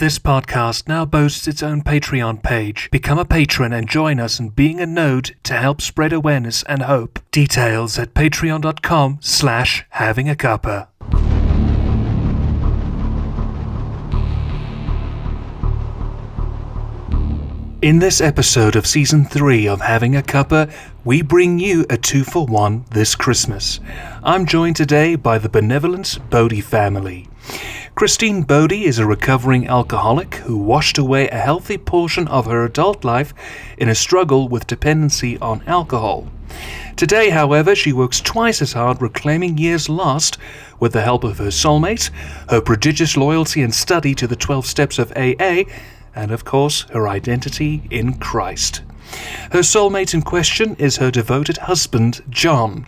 This podcast now boasts its own Patreon page. Become a patron and join us in being a node to help spread awareness and hope. Details at patreon.com slash having a cuppa. In this episode of season 3 of Having a Cuppa, we bring you a two for one this Christmas. I'm joined today by the benevolent Bodie family. Christine Bodie is a recovering alcoholic who washed away a healthy portion of her adult life in a struggle with dependency on alcohol. Today, however, she works twice as hard reclaiming years lost with the help of her soulmate, her prodigious loyalty and study to the 12 steps of AA, and of course, her identity in Christ. Her soulmate in question is her devoted husband, John.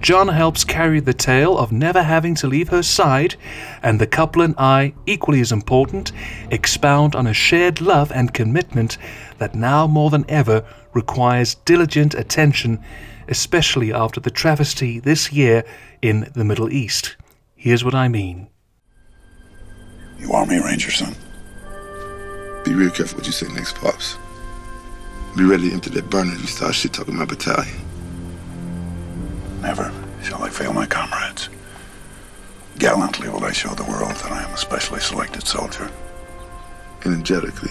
John helps carry the tale of never having to leave her side, and the couple and I, equally as important, expound on a shared love and commitment that now more than ever requires diligent attention, especially after the travesty this year in the Middle East. Here's what I mean. You Army Ranger, son. Be real careful what you say next, Pops. Be ready to empty that burner if you start shit talking my battalion. Never shall I fail my comrades. Gallantly will I show the world that I am a specially selected soldier. Energetically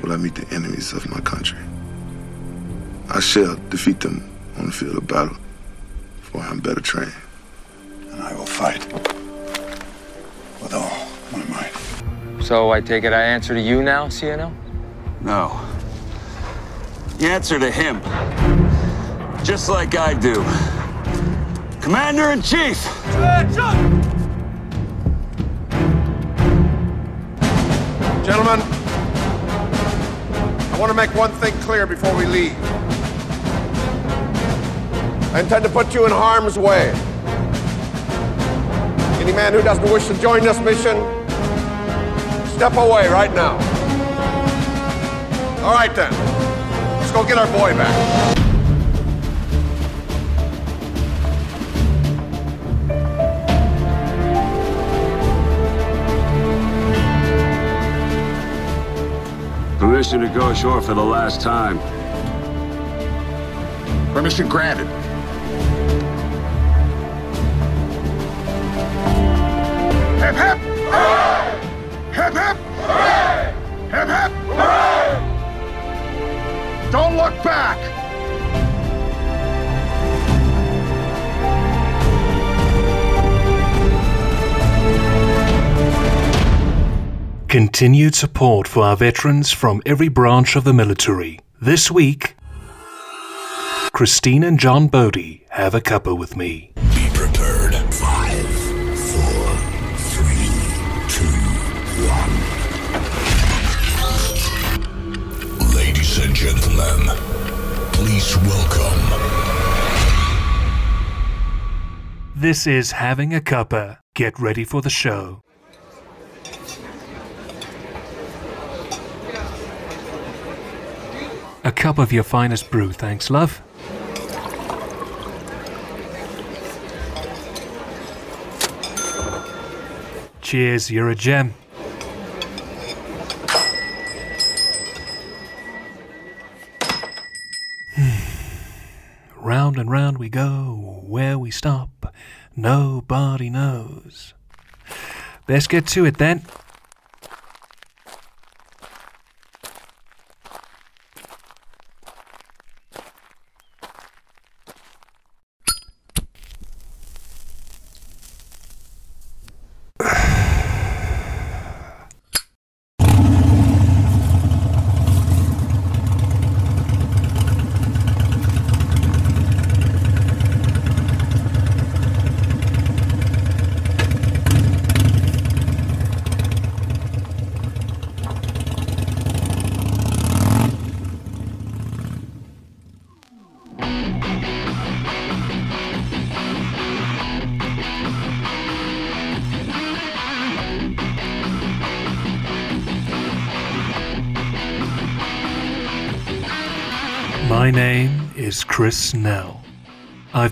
will I meet the enemies of my country. I shall defeat them on the field of battle, for I am better trained. And I will fight with all my might. So I take it I answer to you now, CNO? No. Answer to him. Just like I do. Commander in Chief! Gentlemen, I want to make one thing clear before we leave. I intend to put you in harm's way. Any man who doesn't wish to join this mission, step away right now. All right then. Go get our boy back. Permission to go ashore for the last time. Permission granted. Hip! Hip hip! Hip back! Continued support for our veterans from every branch of the military. This week, Christine and John Bodie have a cuppa with me. Be prepared. Five, four, three, two, one. Ladies and gentlemen, please welcome. This is Having a Cuppa. Get ready for the show. A cup of your finest brew, thanks, love. Cheers, you're a gem. Round and round we go, where we stop, nobody knows. Let's get to it then.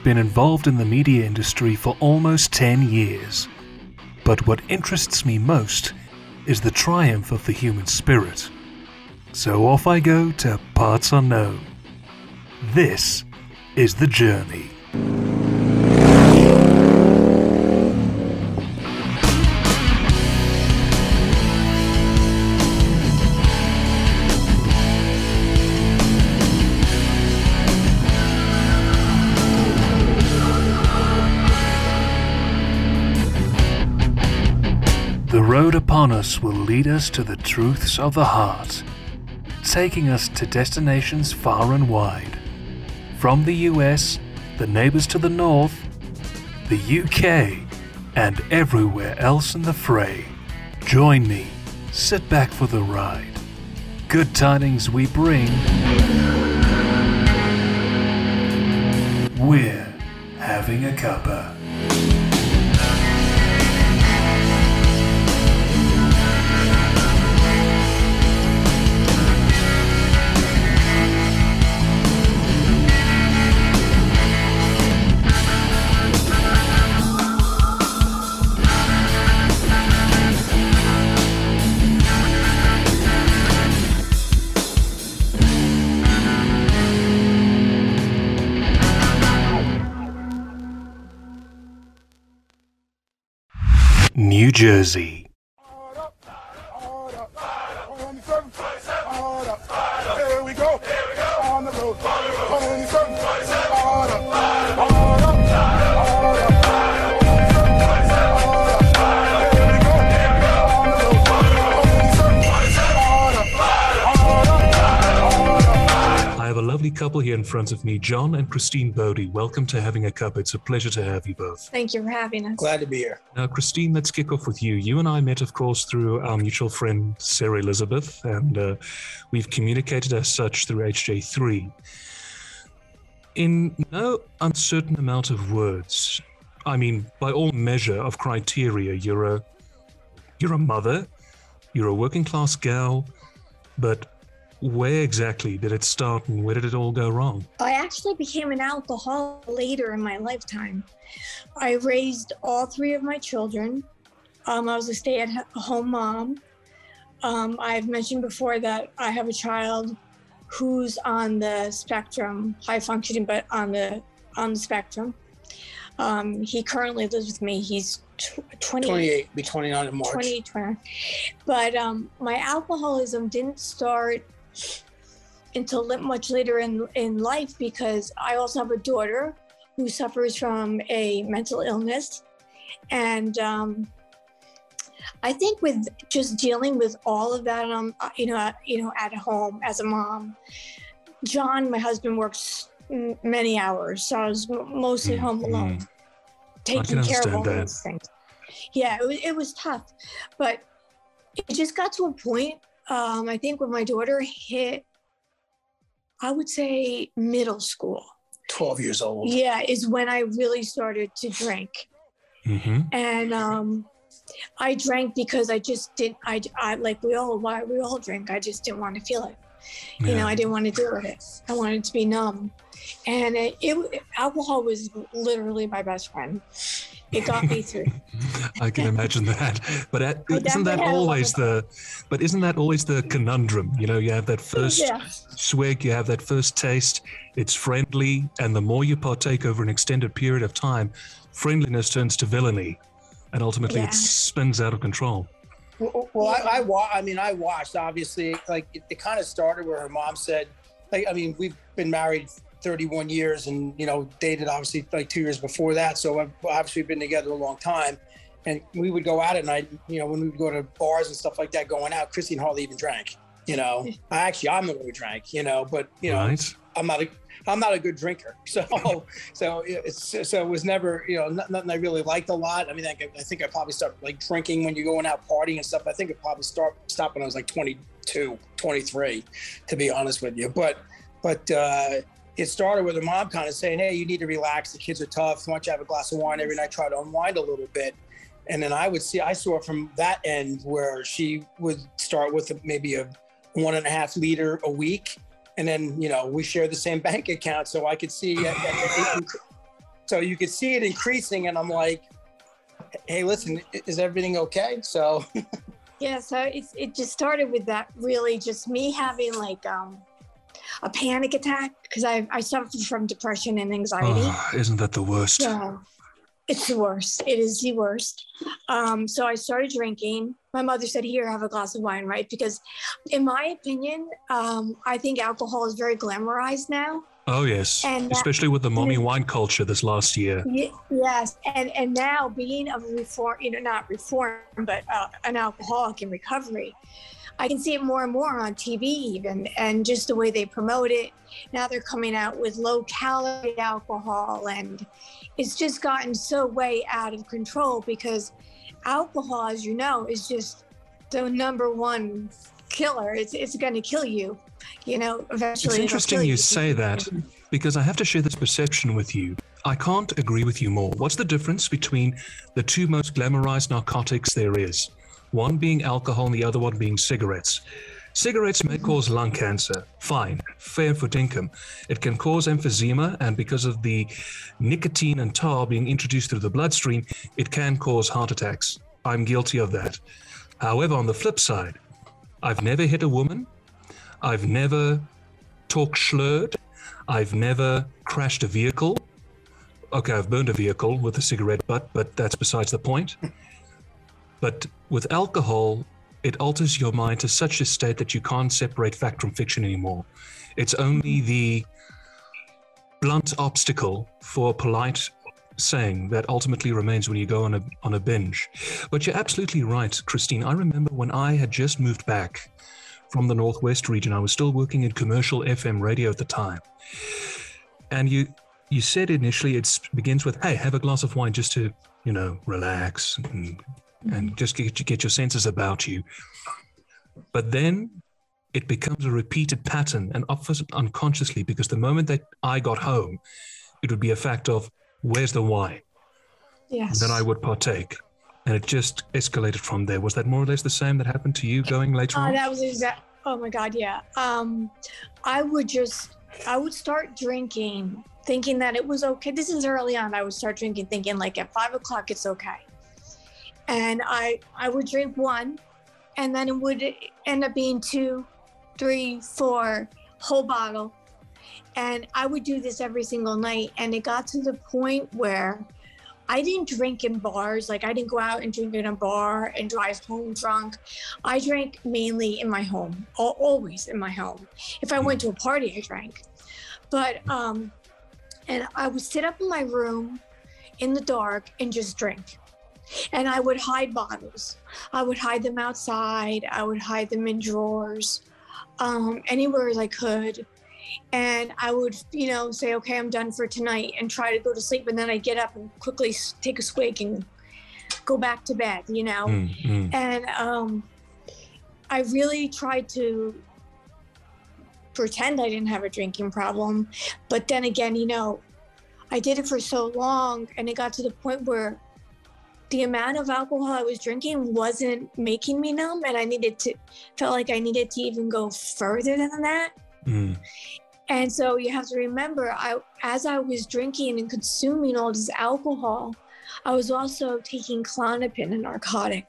Been involved in the media industry for almost 10 years. But what interests me most is the triumph of the human spirit. So off I go to parts unknown. This is the journey. Road upon us will lead us to the truths of the heart, taking us to destinations far and wide. From the US, the neighbors to the north, the UK, and everywhere else in the fray. Join me, sit back for the ride. Good tidings we bring. We're having a cuppa. New Jersey. Couple here in front of me, John and Christine Bodie. Welcome to Having a Cup. It's a pleasure to have you both. Thank you for having us. Glad to be here. Now, Christine, let's kick off with you. You and I met, of course, through our mutual friend, Sarah Elizabeth, and uh, we've communicated as such through HJ3. In no uncertain amount of words, I mean, by all measure of criteria, you're a, you're a mother, you're a working class gal, but where exactly did it start and where did it all go wrong? I actually became an alcoholic later in my lifetime. I raised all three of my children. Um, I was a stay at home mom. Um, I've mentioned before that I have a child who's on the spectrum, high functioning, but on the on the spectrum. Um, he currently lives with me. He's tw- 28. 28, be 29 in March. 20, 20. But um, my alcoholism didn't start until much later in, in life because I also have a daughter who suffers from a mental illness. And um, I think with just dealing with all of that, um, uh, you know, uh, you know, at home as a mom, John, my husband, works m- many hours, so I was m- mostly home alone, taking care of all that. those things. Yeah, it was, it was tough, but it just got to a point. Um, I think when my daughter hit, I would say middle school. 12 years old. Yeah, is when I really started to drink. Mm-hmm. and um i drank because i just didn't i, I like we all why we all drink. I just didn't want to feel it. You know i didn't want to deal with it. I wanted to be numb. And it, it alcohol was literally my best friend it got me through I can imagine that. But at, isn't that definitely had a lot always the? But isn't that always the conundrum? You know, you have that first yeah swig, you have that first taste. It's friendly, and the more you partake over an extended period of time, friendliness turns to villainy, and ultimately Yeah. it spins out of control. Well, well I, I, wa- I mean, I watched, obviously, like it, it kind of started where her mom said, like, I mean, we've been married 31 years and, you know, dated obviously like two years before that. So I've obviously been together a long time. And we would go out at night, you know, when we would go to bars and stuff like that going out, Christine hardly even drank, you know. I actually, I'm the one who drank, you know, but, you know, right? I'm not a I'm not a good drinker, so so it's so it was never you know not- nothing I really liked a lot. I mean, I, I think I probably started like drinking when you're going out partying and stuff. I think it probably start stopped when I was like 22, 23, to be honest with you. But but uh, it started with her mom kind of saying, "Hey, you need to relax. The kids are tough. Why don't you have a glass of wine every night? Try to unwind a little bit." And then I would see I saw from that end where she would start with maybe a one and a half liter a week and then you know we share the same bank account so i could see so you could see it increasing and i'm like hey listen is everything okay so Yeah, so it's it just started with that really just me having like um a panic attack because I I suffered from depression and anxiety. Oh, isn't that the worst? Yeah, it's the worst. It is the worst. Um, so I started drinking. My mother said, "Here, have a glass of wine," right? Because, in my opinion, um, I think alcohol is very glamorized now. Oh yes, And that- especially with the mommy wine culture this last year. Ye- Yes, and and now being a reform, you know, not reform, but uh, an alcoholic in recovery, I can see it more and more on TV, even, and just the way they promote it. Now they're coming out with low calorie alcohol, and it's just gotten so way out of control because alcohol, as you know, is just the number one killer. It's it's going to kill you, you know. Eventually, It's interesting kill you say that because I have to share this perception with you. I can't agree with you more. What's the difference between the two most glamorized narcotics there is? One being alcohol and the other one being cigarettes. Cigarettes may cause lung cancer. Fine, fair for dinkum. It can cause emphysema, and because of the nicotine and tar being introduced through the bloodstream, it can cause heart attacks. I'm guilty of that. However, on the flip side, I've never hit a woman. I've never talked slurred. I've never crashed a vehicle. Okay, I've burned a vehicle with a cigarette butt, but that's besides the point. But with alcohol, it alters your mind to such a state that you can't separate fact from fiction anymore. It's only the blunt obstacle for polite saying that ultimately remains when you go on a on a binge. But you're absolutely right, Christine. I remember when I had just moved back from the Northwest region. I was still working in commercial FM radio at the time. And you you said initially it begins with, "Hey, have a glass of wine just to, you know, relax and, and just get get your senses about you." But then it becomes a repeated pattern and often unconsciously because the moment that I got home, it would be a fact of, "Where's the wine?" Yes. Then I would partake. And it just escalated from there. Was that more or less the same that happened to you going later Uh, on? that was exact. Oh my God, yeah. Um, I would just, I would start drinking, thinking that it was okay. This is early on. I would start drinking, thinking like at five o'clock it's okay, and I, I would drink one, and then it would end up being two, three, four, whole bottle, and I would do this every single night, and it got to the point where. I didn't drink in bars. Like I didn't go out and drink in a bar and drive home drunk. I drank mainly in my home, always in my home. If I went to a party, I drank. But um, and I would sit up in my room in the dark and just drink. And I would hide bottles. I would hide them outside. I would hide them in drawers, um, anywhere as I could. And I would, you know, say, okay, I'm done for tonight and try to go to sleep. And then I get up and quickly take a swig and go back to bed, you know? Mm, mm. And um, I really tried to pretend I didn't have a drinking problem. But then again, you know, I did it for so long and it got to the point where the amount of alcohol I was drinking wasn't making me numb and I needed to felt like I needed to even go further than that. Mm. And so you have to remember, I as I was drinking and consuming all this alcohol, I was also taking Klonopin, a narcotic,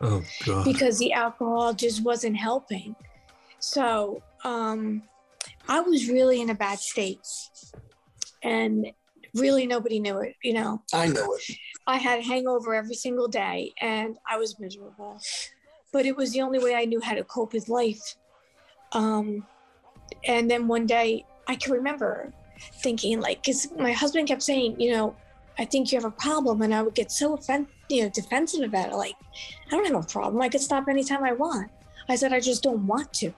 Oh God. because the alcohol just wasn't helping. So um, I was really in a bad state, and really nobody knew it. You know, I know it. I had a hangover every single day, and I was miserable. But it was the only way I knew how to cope with life. Um, and then one day, I can remember thinking, like, because my husband kept saying, you know, I think you have a problem, and I would get so offended, you know, defensive about it. Like, I don't have a problem. I could stop anytime I want. I said, I just don't want to.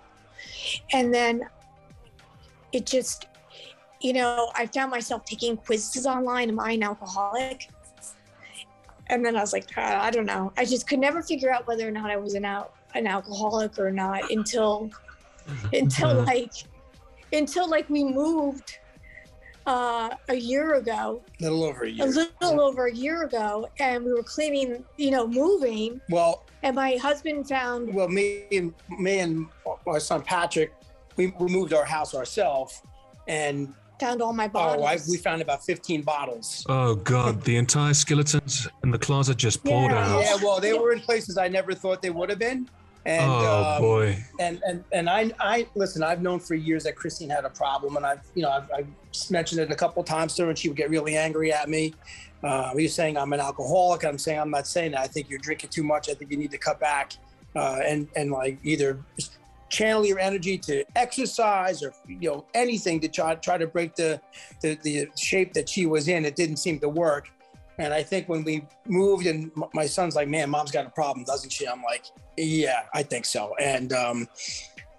And then it just, you know, I found myself taking quizzes online. Am I an alcoholic? And then I was like, "Uh, I don't know. I just could never figure out whether or not I was an out an alcoholic or not until until like until like we moved uh, a year ago, A little over a year. a little over a year ago, and we were cleaning, you know, moving, Well, and my husband found well, me and me and my son Patrick, we, we moved our house ourselves, and found all my bottles. Oh, I, we found about 15 bottles. Oh God, the entire skeletons in the closet just poured Yeah. out. Yeah, well, they were in places I never thought they would have been. And, oh um, boy. and and and I I listen. I've known for years that Christine had a problem, and I've you know I've, I've mentioned it a couple times to her, and she would get really angry at me. Uh, you're saying I'm an alcoholic. I'm saying I'm not saying that. I think you're drinking too much. I think you need to cut back, uh, and and like either channel your energy to exercise or you know anything to try try to break the the, the shape that she was in. It didn't seem to work. And I think when we moved, and my son's like, "Man, mom's got a problem, doesn't she?" I'm like, "Yeah, I think so." And um,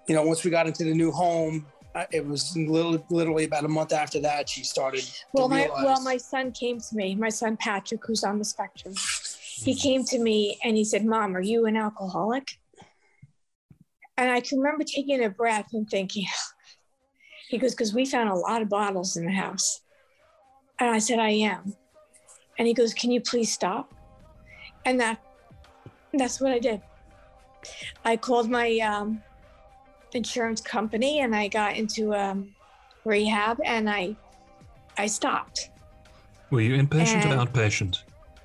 you know, once we got into the new home, it was little, literally about a month after that she started. Well, my well, my son came to me. My son Patrick, who's on the spectrum, he came to me and he said, "Mom, are you an alcoholic?" And I can remember taking a breath and thinking, he goes, "Because we found a lot of bottles in the house," and I said, "I am," and he goes, "Can you please stop?" And that that's what I did. I called my um, insurance company and I got into um, rehab and I I stopped. Were you inpatient or and- outpatient?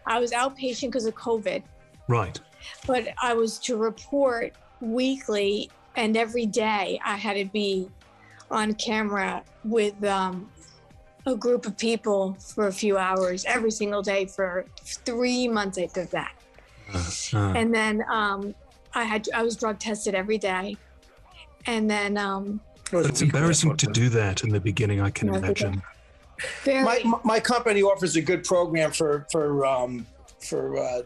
I was outpatient because of COVID, Right. but I was to report weekly and every day I had to be on camera with um, a group of people for a few hours every single day for three months. I did that. Uh, uh, and then um, I had I was drug tested every day, and then um, It was a it's embarrassing to do that in the beginning. I can Yeah, I think imagine. very My, my company offers a good program for for um, for uh,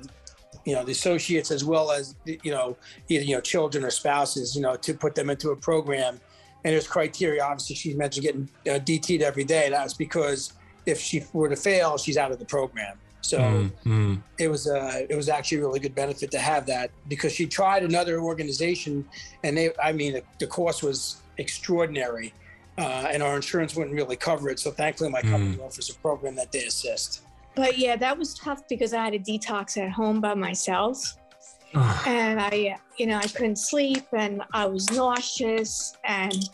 you know the associates as well as you know either you know children or spouses you know to put them into a program. And there's criteria obviously she mentioned getting uh, DT'd every day. That's because if she were to fail she's out of the program. So Mm, mm. it was uh, it was actually a really good benefit to have that because she tried another organization and they I mean the, the cost was extraordinary uh, and our insurance wouldn't really cover it. So thankfully my company offers a program that they assist But yeah, that was tough because I had a detox at home by myself. And I, you know, I couldn't sleep and I was nauseous. And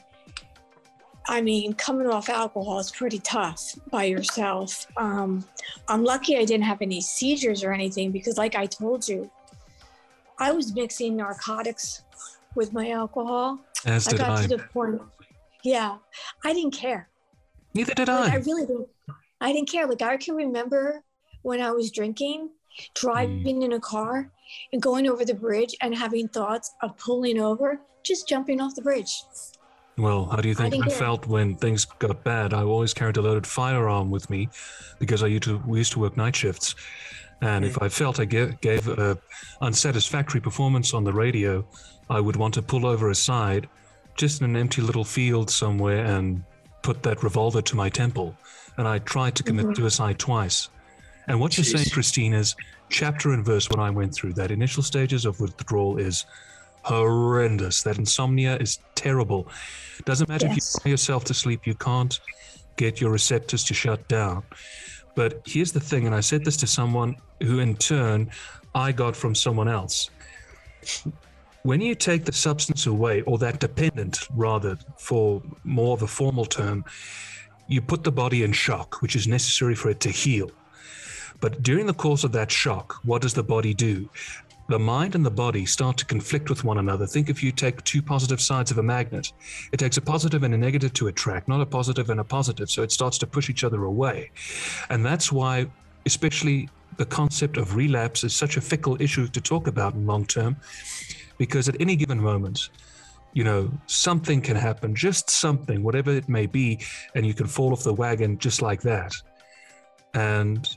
I mean, coming off alcohol is pretty tough by yourself. Um, I'm lucky I didn't have any seizures or anything because, like I told you, I was mixing narcotics with my alcohol. as I did got I. to the point, yeah, I didn't care. Neither did Like, I I. really didn't. I didn't care. Like I can remember when I was drinking, driving mm. in a car, and going over the bridge and having thoughts of pulling over, just jumping off the bridge. Well, how do you think didn't I, felt when things got bad? I always carried a loaded firearm with me because I used to we used to work night shifts, and if mm. I felt I gave, gave a unsatisfactory performance on the radio, I would want to pull over aside, just in an empty little field somewhere, and put that revolver to my temple. And I tried to commit Mhm. suicide twice. And what you're saying, Jeez. Christine, is chapter and verse what I went through. That initial stages of withdrawal is horrendous. That insomnia is terrible. Doesn't matter if you cry yourself to sleep, you can't get your receptors to shut down. But here's the thing, and I said this to someone who in turn I got from someone else. When you take the substance away, or that dependent rather, for more of a formal term, you put the body in shock, which is necessary for it to heal. But during the course of that shock, what does the body do? The mind and the body start to conflict with one another. Think if you take two positive sides of a magnet, it takes a positive and a negative to attract, not a positive and a positive. So it starts to push each other away. And that's why, especially the concept of relapse is such a fickle issue to talk about in long term, because at any given moment, you know, something can happen, just something, whatever it may be, and you can fall off the wagon just like that. And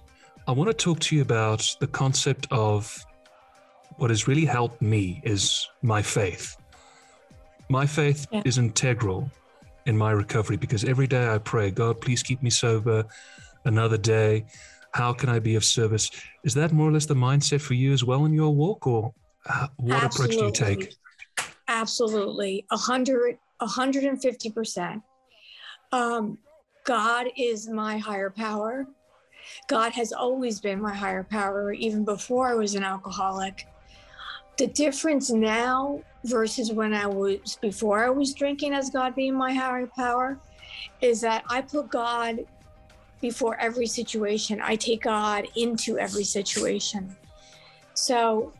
I want to talk to you about the concept of what has really helped me is my faith. My faith Yeah. is integral in my recovery because every day I pray, God, please keep me sober another day. How can I be of service? Is that more or less the mindset for you as well in your walk, or uh, what approach do you take? Absolutely. A hundred, a hundred and fifty percent. Um, God is my higher power. God has always been my higher power, even before I was an alcoholic. The difference now versus when I was before I was drinking as God being my higher power is that I put God before every situation. I take God into every situation. So,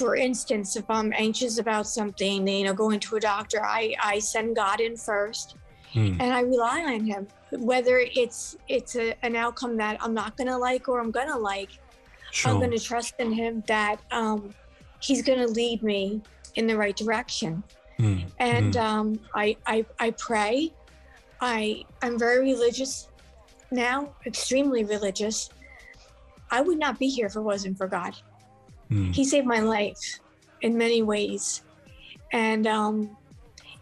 for instance, if I'm anxious about something, you know, going to a doctor, I, I send God in first Hmm. and I rely on him. Whether it's it's a, an outcome that I'm not gonna like or I'm gonna like, Sure. I'm gonna trust in him that um, he's gonna lead me in the right direction. Hmm. And Hmm. um, I, I I pray. I I'm very religious now, extremely religious. I would not be here if it wasn't for God. Hmm. He saved my life in many ways. And um,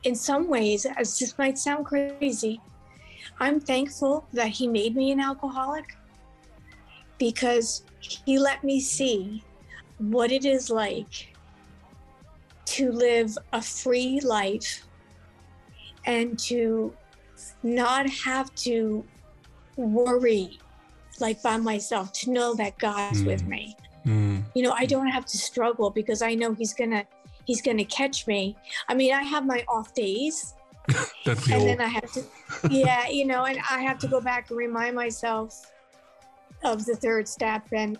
in some ways, as this might sound crazy, I'm thankful that he made me an alcoholic because he let me see what it is like to live a free life and to not have to worry like by myself, to know that God's with Mm. me Hmm. you know i don't have to struggle because i know he's gonna he's gonna catch me i mean i have my off days and all? then i have to yeah you know and i have to go back and remind myself of the third step and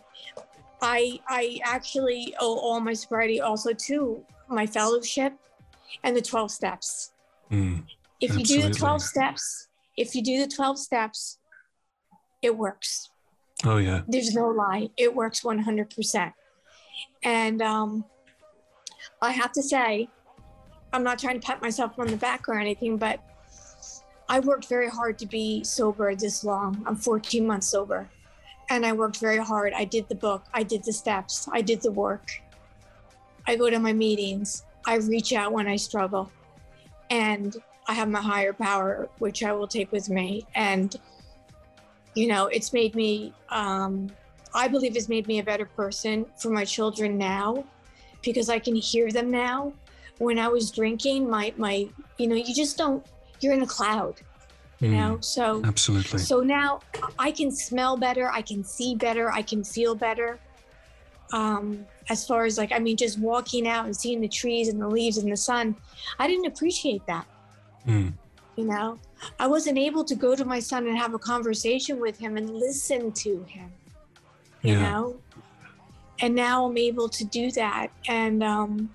i i actually owe all my sobriety also to my fellowship and the 12 steps Hmm. if you do the 12 steps if you do the 12 steps it works Oh yeah. there's no lie. It works 100% and um, i have to say i'm not trying to pat myself on the back or anything but i worked very hard to be sober this long. I'm 14 months sober. And i worked very hard. I did the book. I did the steps. I did the work. I go to my meetings. I reach out when i struggle. And i have my higher power which i will take with me. And you know it's made me um, i believe it's made me a better person for my children now because i can hear them now when i was drinking my my you know you just don't you're in a cloud you Hmm. know so Absolutely. so now i can smell better i can see better i can feel better um as far as like i mean just walking out and seeing the trees and the leaves and the sun i didn't appreciate that Hmm. you know i wasn't able to go to my son and have a conversation with him and listen to him you Yeah. know and now i'm able to do that and um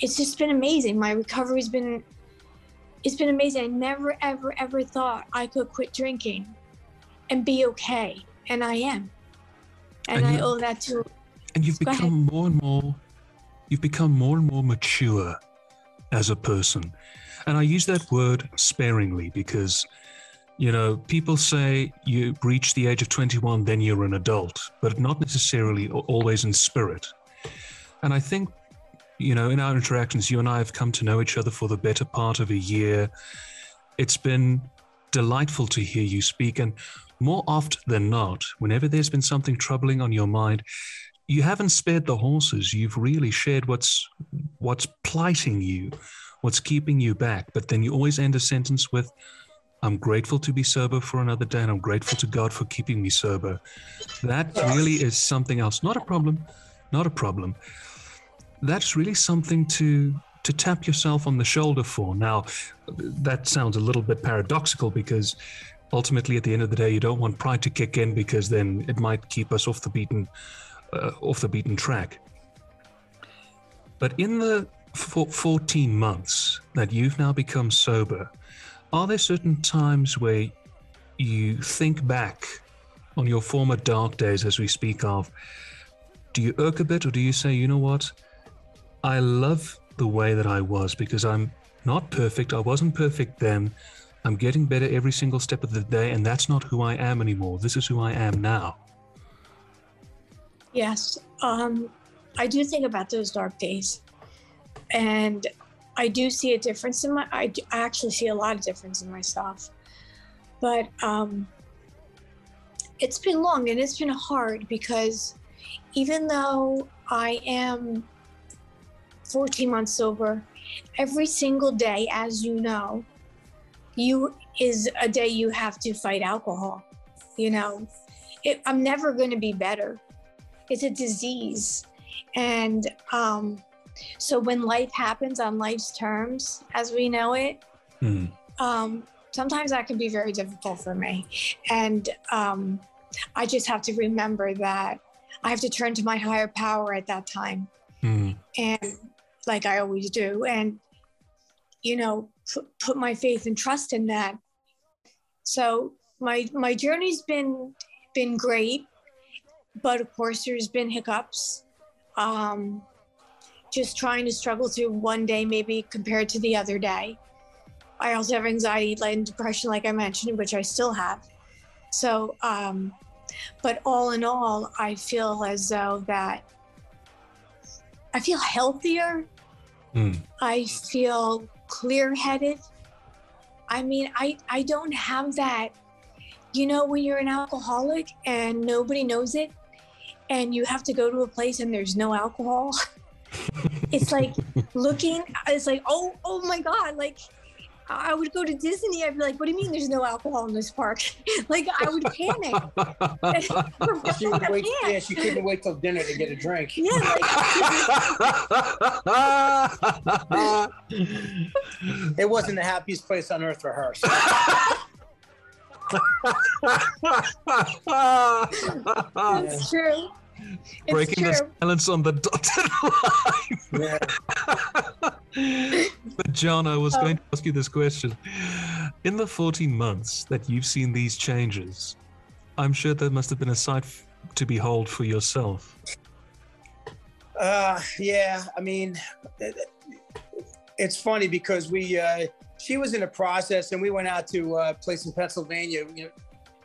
it's just been amazing my recovery's been it's been amazing i never ever ever thought i could quit drinking and be okay and i am and, And i owe that to And you've Go ahead. become more and more, you've become more and more mature as a person. And I use that word sparingly because, you know, people say you reach the age of 21, then you're an adult, but not necessarily always in spirit. And I think, you know, in our interactions, you and I have come to know each other for the better part of a year. It's been delightful to hear you speak. And more oft than not, whenever there's been something troubling on your mind, you haven't spared the horses. You've really shared what's what's plighting you, what's keeping you back. But then you always end a sentence with, "I'm grateful to be sober for another day, and I'm grateful to God for keeping me sober." That really is something else. Not a problem. Not a problem. That's really something to to tap yourself on the shoulder for. Now, that sounds a little bit paradoxical because ultimately, at the end of the day, you don't want pride to kick in because then it might keep us off the beaten uh, off the beaten track. But in the f- 14 months that you've now become sober, are there certain times where you think back on your former dark days, as we speak of? Do you irk a bit, or do you say, you know what? I love the way that I was because I'm not perfect. I wasn't perfect then. I'm getting better every single step of the day, and that's not who I am anymore. This is who I am now. Yes, um, I do think about those dark days, and I do see a difference in my. I, actually see a lot of difference in myself, but um, it's been long and it's been hard because even though I am 14 months sober, every single day, as you know, you is a day you have to fight alcohol. You know, it, I'm never going to be better it's a disease and um, so when life happens on life's terms as we know it Hmm. um, sometimes that can be very difficult for me. And um, I just have to remember that I have to turn to my higher power at that time. Mm. And like I always do. And, you know, put, put my faith and trust in that. So my my journey's been been great, but of course there's been hiccups. Um, just trying to struggle through one day maybe compared to the other day. I also have anxiety and depression, like I mentioned, which I still have. So, um, but all in all, I feel as though that I feel healthier. Mm. I feel clear headed. I mean, I, I don't have that, you know, when you're an alcoholic and nobody knows it and you have to go to a place and there's no alcohol. it's like looking, it's like, oh, oh my God, like I would go to Disney. I'd be like, "What do you mean? There's no alcohol in this park?" like I would panic. she would wait. Yeah, she couldn't wait till dinner to get a drink. Yeah. Like, it wasn't the happiest place on earth for her. So. That's true. It's Breaking true. the silence on the dotted line. but John, I was Oh. going to ask you this question. In the 14 months that you've seen these changes, I'm sure there must have been a sight to behold for yourself. Uh, yeah, I mean, it's funny because we, uh, she was in a process, and we went out to uh, a place in Pennsylvania. You know,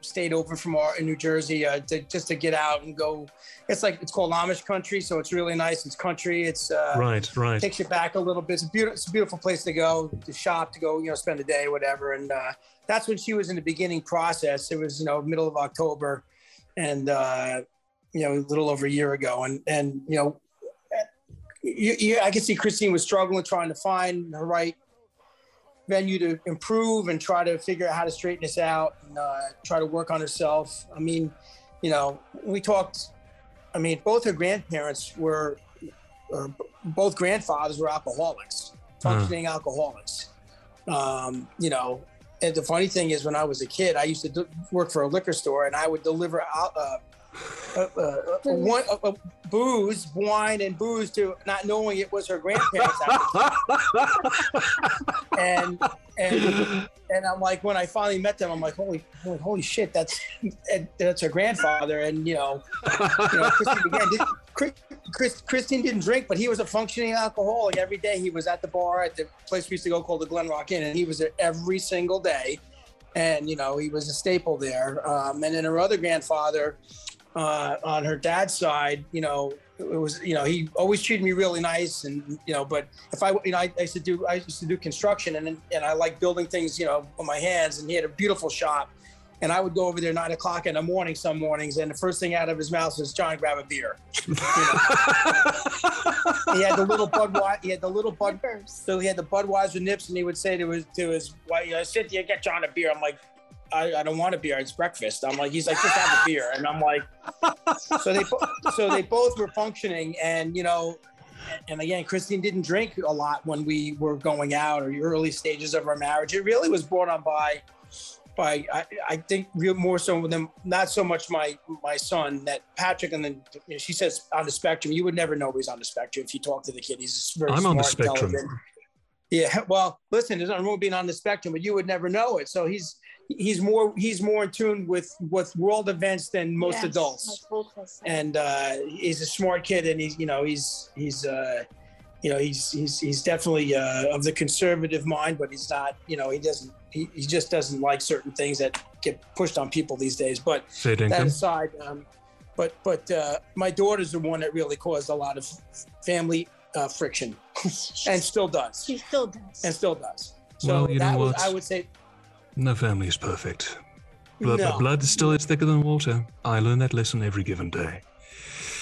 stayed over from our in New Jersey uh, to, just to get out and go. It's like it's called Amish country, so it's really nice. It's country. It's uh, Right, right. Takes you back a little bit. It's a beautiful, it's a beautiful place to go to shop, to go, you know, spend a day, whatever. And uh, that's when she was in the beginning process. It was, you know, middle of October, and uh, you know, a little over a year ago. And and you know, you, you, I can see Christine was struggling, trying to find the right venue to improve and try to figure out how to straighten this out and uh, try to work on herself. I mean, you know, we talked. I mean, both her grandparents were, or both grandfathers were alcoholics, functioning alcoholics. Um, you know, and the funny thing is, when I was a kid, I used to do, work for a liquor store, and I would deliver out. Uh, uh, uh, uh, one, uh, uh, booze, wine, and booze to not knowing it was her grandparents. and and and I'm like, when I finally met them, I'm like, holy, holy, holy shit, that's that's her grandfather. And you know, you know Christine again, did, Chris, Chris, Christine didn't drink, but he was a functioning alcoholic. Every day he was at the bar at the place we used to go called the Glen Rock Inn, and he was there every single day. And you know, he was a staple there. Um, and then her other grandfather, uh, on her dad's side, you know, it was, you know, he always treated me really nice, and you know, but if I, you know, I, I used to do, I used to do construction, and and I like building things, you know, with my hands, and he had a beautiful shop, and I would go over there nine o'clock in the morning some mornings, and the first thing out of his mouth was, "John, grab a beer." You know? he had the little Budweiser, he had the little Bud, so he had the Budweiser nips, and he would say to his to his wife, "I sit there, get John a beer." I'm like. I, I don't want a beer. It's breakfast. I'm like, he's like, just have a beer, and I'm like, so they so they both were functioning, and you know, and again, Christine didn't drink a lot when we were going out or the early stages of our marriage. It really was brought on by, by I, I think real more so than not so much my my son that Patrick and then you know, she says on the spectrum. You would never know he's on the spectrum if you talk to the kid. He's very I'm smart, on the spectrum. intelligent. Yeah, well, listen, there's nothing wrong being on the spectrum, but you would never know it. So he's he's more he's more in tune with with world events than most Yes, adults like full close. and uh, he's a smart kid, and he's you know he's he's uh, you know he's he's he's definitely uh, of the conservative mind, but he's not you know he doesn't he, he just doesn't like certain things that get pushed on people these days. But that aside, um, but but uh, my daughter's the one that really caused a lot of family uh, friction, and still does, She still does. and still does. So Well, you know that was, i would say No family is perfect. Blood, No. blood still is thicker than water. I learn that lesson every given day.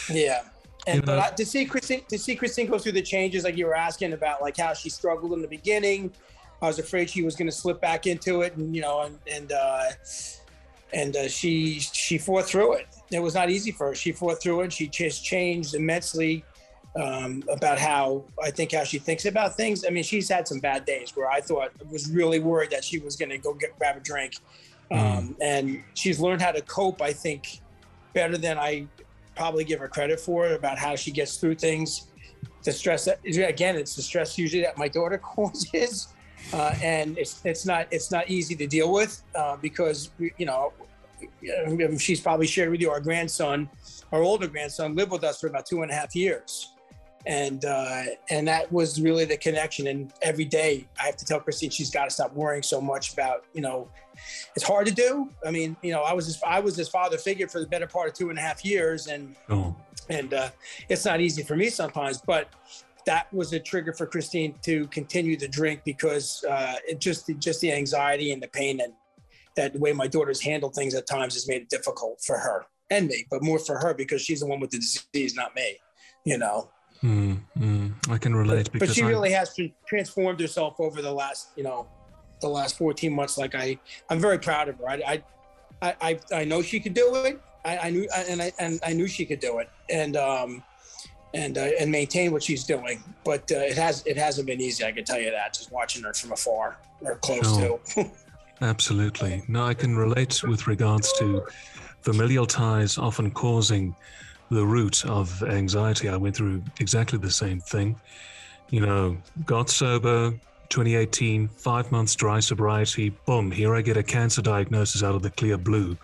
Yeah. And You but I, to see Christine to see Christine go through the changes, like you were asking about, like how she struggled in the beginning. I was afraid she was going to slip back into it, and you know, and and uh, and uh, she she fought through it. It was not easy for her. She fought through it. She just changed immensely um, about how I think how she thinks about things. I mean, she's had some bad days where I thought was really worried that she was going to go get grab a drink, um, and she's learned how to cope. I think better than I probably give her credit for it. about how she gets through things. The stress that again, it's the stress usually that my daughter causes, uh, and it's it's not it's not easy to deal with uh, because you know she's probably shared with you our grandson, our older grandson, lived with us for about two and a half years and uh, and that was really the connection. And every day, I have to tell Christine she's got to stop worrying so much about you know, it's hard to do. I mean, you know, I was his, I was his father figure for the better part of two and a half years, and Oh. and uh, it's not easy for me sometimes, but. That was a trigger for Christine to continue to drink because uh, it just just the anxiety and the pain and that the way my daughter's handle things at times has made it difficult for her and me, but more for her because she's the one with the disease, not me. You know, Mm, mm, I can relate because but she I- really has transformed herself over the last you know the last 14 months. Like i i'm very proud of her. I i i, I, know she could do it. I, I knew and i and i knew she could do it and um and uh, and maintain what she's doing. But uh, it has it hasn't been easy i can tell you that just watching her from afar or close Sure. to. Absolutely. No, I can relate with regards to familial ties often causing the root of anxiety. I went through exactly the same thing. You know, got sober, 2018, five months dry sobriety, boom, here I get a cancer diagnosis out of the clear blue.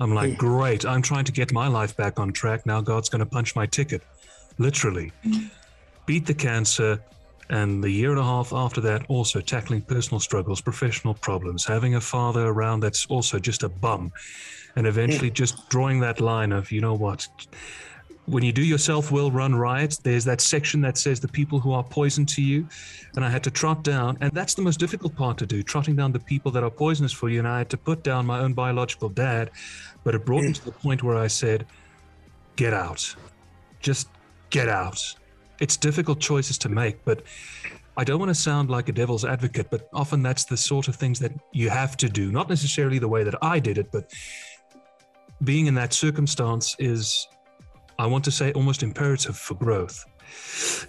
I'm like, hmm. great, I'm trying to get my life back on track. Now God's going to punch my ticket. Literally. Hmm. Beat the cancer, and the year and a half after that, also tackling personal struggles, professional problems, having a father around that's also just a bum, and eventually mm. just drawing that line of, you know what, when you do your self will run riot, there's that section that says the people who are poison to you. And I had to trot down, and that's the most difficult part to do trotting down the people that are poisonous for you. And I had to put down my own biological dad, but it brought me mm. to the point where I said, get out. Just get out. It's difficult choices to make, but I don't want to sound like a devil's advocate, but often that's the sort of things that you have to do. Not necessarily the way that I did it, but being in that circumstance is, I want to say, almost imperative for growth.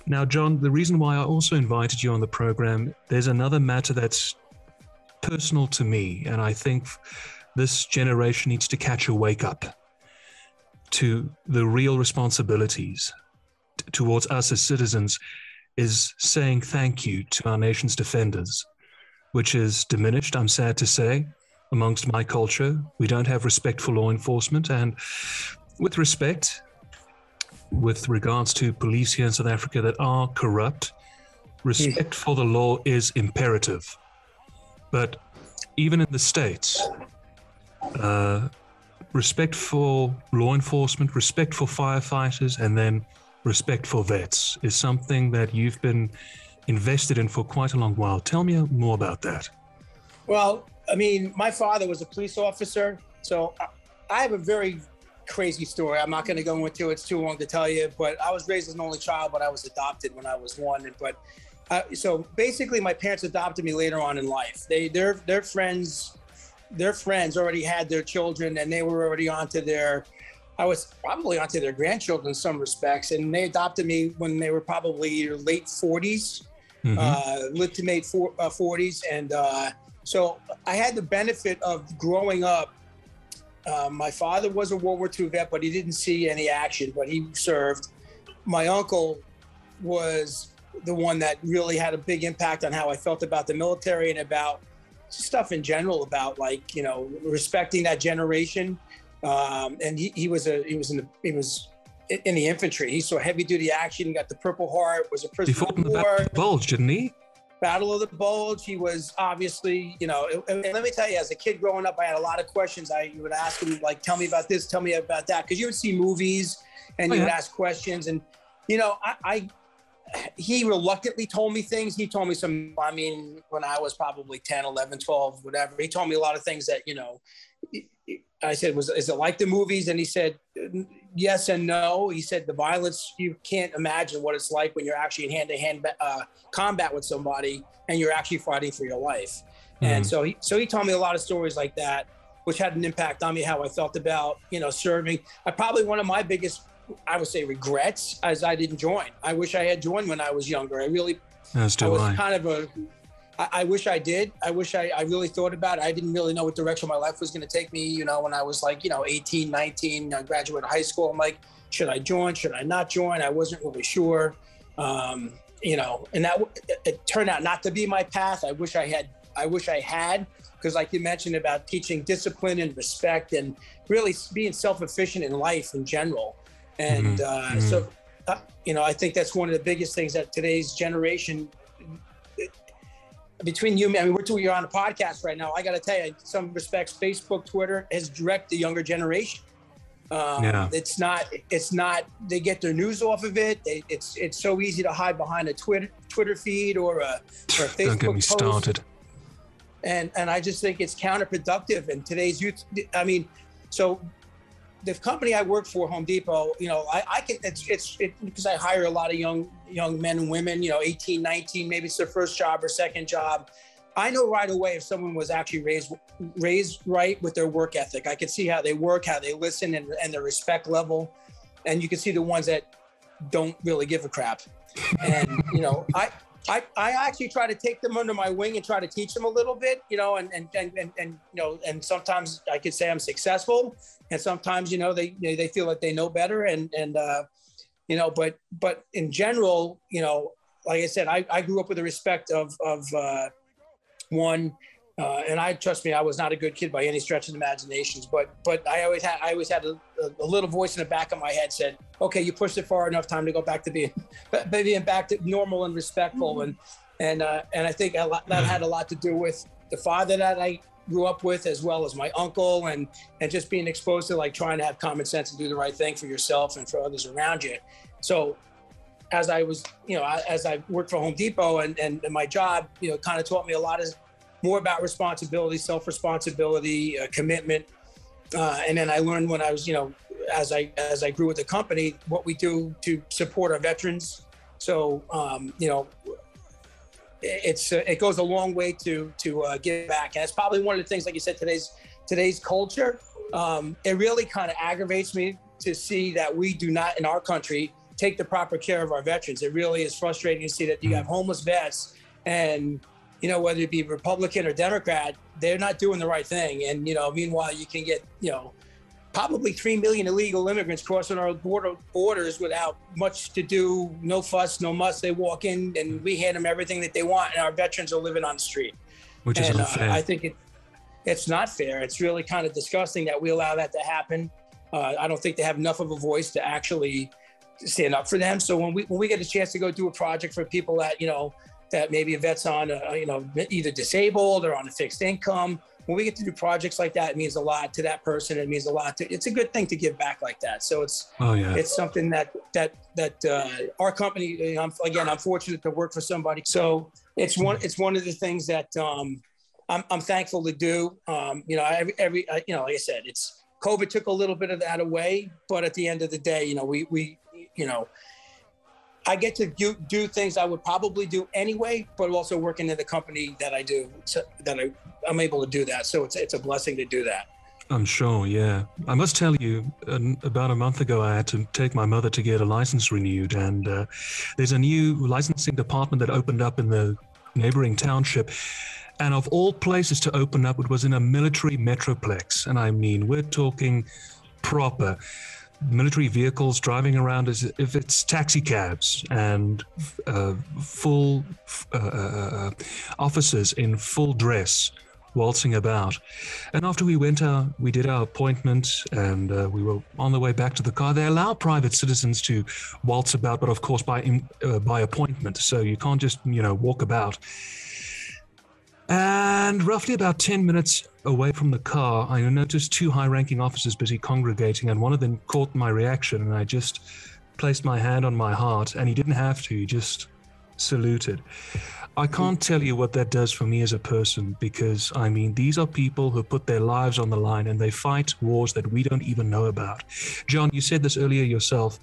Now, John, the reason why I also invited you on the program, there's another matter that's personal to me, and I think this generation needs to catch a wake up to the real responsibilities towards us as citizens is saying thank you to our nation's defenders, which is diminished, I'm sad to say, amongst my culture. We don't have respect for law enforcement. And with respect, with regards to police here in South Africa that are corrupt, respect for the law is imperative. But even in the States, uh, respect for law enforcement, respect for firefighters, and then respect for vets is something that you've been invested in for quite a long while. Tell me more about that. Well, I mean, my father was a police officer, so I- have a very crazy story. I'm not going to go into it; it's too long to tell you. But I was raised as an only child, but I was adopted when I was one. But uh, so basically, my parents adopted me later on in life. They their their friends, their friends already had their children, and they were already onto their. I was probably onto their grandchildren in some respects, and they adopted me when they were probably late 40s Mhm. uh, lived to four, uh, 40s. And uh, so I had the benefit of growing up. Uh, my father was a World War II vet, but he didn't see any action, but he served. My uncle was the one that really had a big impact on how I felt about the military and about stuff in general about like you know respecting that generation um, and he, he was a he was in the he was in the infantry he saw heavy duty action got the purple heart was a He prisoner fought of in the Battle of the Bulge, didn't he? Battle of the Bulge. He was obviously, you know, and, and let me tell you, as a kid growing up, I had a lot of questions. I would ask him, like, tell me about this, tell me about that, because you would see movies and Oh, you would ask questions. And, you know, I, I, he reluctantly told me things. He told me some, I mean, when I was probably 10, 11, 12, whatever, he told me a lot of things that, you know, I said, was is it like the movies? And he said, yes and no. He said the violence you can't imagine what it's like when you're actually in hand-to-hand uh, combat with somebody and you're actually fighting for your life. And Mhm. so he so he told me a lot of stories like that, which had an impact on me how I felt about you know serving. I probably one of my biggest I would say regrets as I didn't join. I wish I had joined when I was younger. I really, As I was I. kind of a. I, I wish I did. I wish I, I really thought about it. I didn't really know what direction my life was going to take me. You know, when I was like, you know, 18, 19, I graduated high school. I'm like, should I join? Should I not join? I wasn't really sure. Um, you know, and that it, it turned out not to be my path. I wish I had. I wish I had because, like you mentioned about teaching discipline and respect, and really being self-efficient in life in general. And uh, so, uh, you know, I think that's one of the biggest things that today's generation. Between you, I mean, we're two. You're on a podcast right now. I got to tell you, in some respects, Facebook, Twitter has directed the younger generation. Um, Yeah. It's not. It's not. They get their news off of it. They, it's it's so easy to hide behind a Twitter Twitter feed or a, or a Facebook Don't get me post started. and and I just think it's counterproductive in today's youth. I mean, so the company I work for, Home Depot, you know, I, I can it's it's it, because I hire a lot of young young men and women, you know, 18, 19, maybe it's their first job or second job. I know right away if someone was actually raised raised right with their work ethic. I can see how they work, how they listen, and, and their respect level, and you can see the ones that don't really give a crap. And you know, I I, I actually try to take them under my wing and try to teach them a little bit, you know, and and and and, and you know, and sometimes I could say I'm successful, and sometimes you know they they, they feel like they know better, and and uh, you know, but but in general, you know, like I said, I, I grew up with the respect of of uh, one. Uh, and I trust me, I was not a good kid by any stretch of the imaginations. But but I always had I always had a, a, a little voice in the back of my head said, "Okay, you pushed it far enough. Time to go back to being being back to normal and respectful." And and uh, and I think a lot, that had a lot to do with the father that I grew up with, as well as my uncle, and and just being exposed to like trying to have common sense and do the right thing for yourself and for others around you. So as I was, you know, as I worked for Home Depot and, and, and my job, you know, kind of taught me a lot of more about responsibility, self-responsibility, uh, commitment. Uh, and then I learned when I was, you know, as I as I grew with the company, what we do to support our veterans. So, um, you know, it's uh, it goes a long way to to uh, give back, and it's probably one of the things, like you said, today's today's culture. Um, it really kind of aggravates me to see that we do not in our country take the proper care of our veterans. It really is frustrating to see that you have homeless vets and you know whether it be Republican or Democrat, they're not doing the right thing. And you know, meanwhile, you can get you know probably three million illegal immigrants crossing our border borders without much to do, no fuss, no muss. They walk in and we hand them everything that they want, and our veterans are living on the street. Which is unfair. Uh, I think it, it's not fair. It's really kind of disgusting that we allow that to happen. Uh, I don't think they have enough of a voice to actually stand up for them. So when we when we get a chance to go do a project for people that you know that maybe a vet's on, uh, you know, either disabled or on a fixed income. When we get to do projects like that, it means a lot to that person. It means a lot to. It's a good thing to give back like that. So it's Oh, yeah. it's something that that that uh, our company. You know, I'm, again, I'm fortunate to work for somebody. So it's one it's one of the things that um, I'm I'm thankful to do. Um, you know, every every uh, you know, like I said, it's COVID took a little bit of that away, but at the end of the day, you know, we we you know. I get to do, do things I would probably do anyway, but also working in the company that I do, so that I, I'm able to do that. So it's it's a blessing to do that. I'm sure, yeah. I must tell you, about a month ago, I had to take my mother to get a license renewed, and uh, there's a new licensing department that opened up in the neighboring township. And of all places to open up, it was in a military metroplex. And I mean, we're talking proper military vehicles driving around as if it's taxi cabs and uh, full uh, uh, officers in full dress waltzing about. And after we went out, we did our appointment and uh, we were on the way back to the car. They allow private citizens to waltz about, but of course by uh, by appointment. So you can't just you know walk about. And roughly about 10 minutes away from the car, I noticed two high ranking officers busy congregating, and one of them caught my reaction, and I just placed my hand on my heart, and he didn't have to, he just saluted. I can't tell you what that does for me as a person because, I mean, these are people who put their lives on the line and they fight wars that we don't even know about. John, you said this earlier yourself.